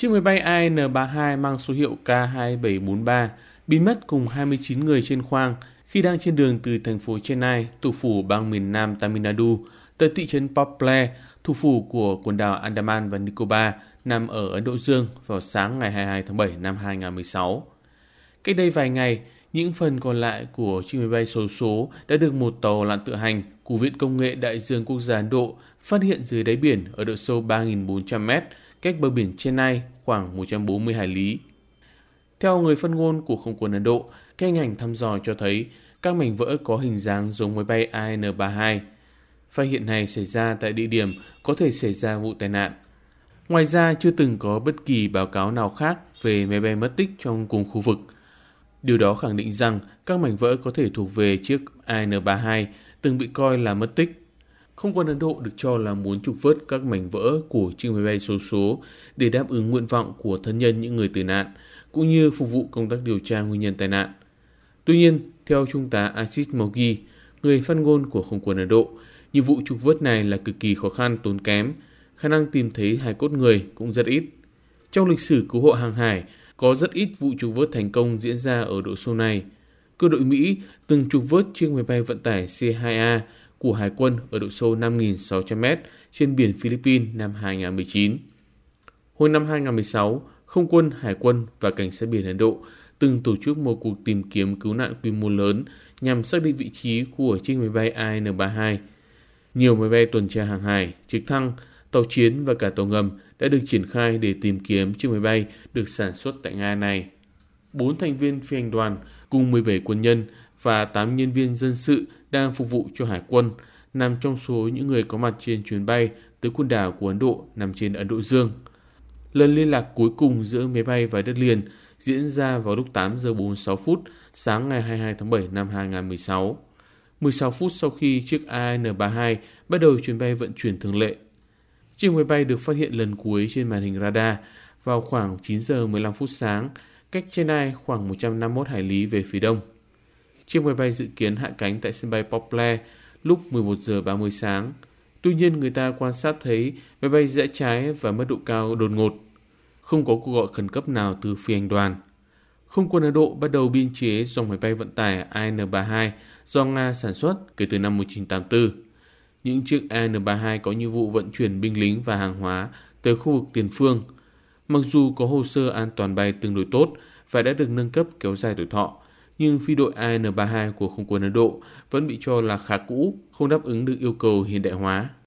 Chiếc máy bay AN-32 mang số hiệu K2743 biến mất cùng 29 người trên khoang khi đang trên đường từ thành phố Chennai, thủ phủ bang miền Nam Tamil Nadu, tới thị trấn Port Blair, thủ phủ của quần đảo Andaman và Nicobar, nằm ở Ấn Độ Dương vào sáng ngày 22 tháng 7 năm 2016. Cách đây vài ngày, những phần còn lại của chiếc máy bay số số đã được một tàu lặn tự hành của Viện Công nghệ Đại dương Quốc gia Ấn Độ phát hiện dưới đáy biển ở độ sâu 3.400 mét, cách bờ biển Chennai khoảng 140 hải lý. Theo người phát ngôn của không quân Ấn Độ, các hình ảnh thăm dò cho thấy các mảnh vỡ có hình dáng giống máy bay AN-32. Phát hiện này xảy ra tại địa điểm có thể xảy ra vụ tai nạn. Ngoài ra, chưa từng có bất kỳ báo cáo nào khác về máy bay mất tích trong cùng khu vực. Điều đó khẳng định rằng các mảnh vỡ có thể thuộc về chiếc AN-32 từng bị coi là mất tích. Không quân Ấn Độ được cho là muốn trục vớt các mảnh vỡ của chiếc máy bay số số để đáp ứng nguyện vọng của thân nhân những người tử nạn, cũng như phục vụ công tác điều tra nguyên nhân tai nạn. Tuy nhiên, theo Trung tá Ashish Mogi, người phát ngôn của không quân Ấn Độ, nhiệm vụ trục vớt này là cực kỳ khó khăn, tốn kém, khả năng tìm thấy hài cốt người cũng rất ít. Trong lịch sử cứu hộ hàng hải, có rất ít vụ trục vớt thành công diễn ra ở độ sâu này. Cơ đội Mỹ từng trục vớt chiếc máy bay vận tải C-2A của Hải quân ở độ sâu 5.600m trên biển Philippines năm 2019. Hồi năm 2016, Không quân, Hải quân và Cảnh sát biển Ấn Độ từng tổ chức một cuộc tìm kiếm cứu nạn quy mô lớn nhằm xác định vị trí của chiếc máy bay AN-32. Nhiều máy bay tuần tra hàng hải, trực thăng, tàu chiến và cả tàu ngầm đã được triển khai để tìm kiếm chiếc máy bay được sản xuất tại Nga này. Bốn thành viên phi hành đoàn cùng 17 quân nhân và 8 nhân viên dân sự đang phục vụ cho Hải quân nằm trong số những người có mặt trên chuyến bay tới quần đảo của Ấn Độ nằm trên Ấn Độ Dương. Lần liên lạc cuối cùng giữa máy bay và đất liền diễn ra vào lúc 8 giờ 46 phút sáng ngày 22 tháng 7 năm 2016. 16 phút sau khi chiếc AN-32 bắt đầu chuyến bay vận chuyển thường lệ. Chiếc máy bay được phát hiện lần cuối trên màn hình radar vào khoảng 9 giờ 15 phút sáng, cách Chennai khoảng 151 hải lý về phía đông. Chiếc máy bay dự kiến hạ cánh tại sân bay Poplar lúc 11 giờ 30 sáng. Tuy nhiên, người ta quan sát thấy máy bay rẽ trái và mất độ cao đột ngột. Không có cuộc gọi khẩn cấp nào từ phi hành đoàn. Không quân Ấn Độ bắt đầu biên chế dòng máy bay vận tải AN-32 do Nga sản xuất kể từ năm 1984. Những chiếc AN-32 có nhiệm vụ vận chuyển binh lính và hàng hóa tới khu vực tiền phương. Mặc dù có hồ sơ an toàn bay tương đối tốt và đã được nâng cấp kéo dài tuổi thọ, nhưng phi đội AN-32 của không quân Ấn Độ vẫn bị cho là khá cũ, không đáp ứng được yêu cầu hiện đại hóa.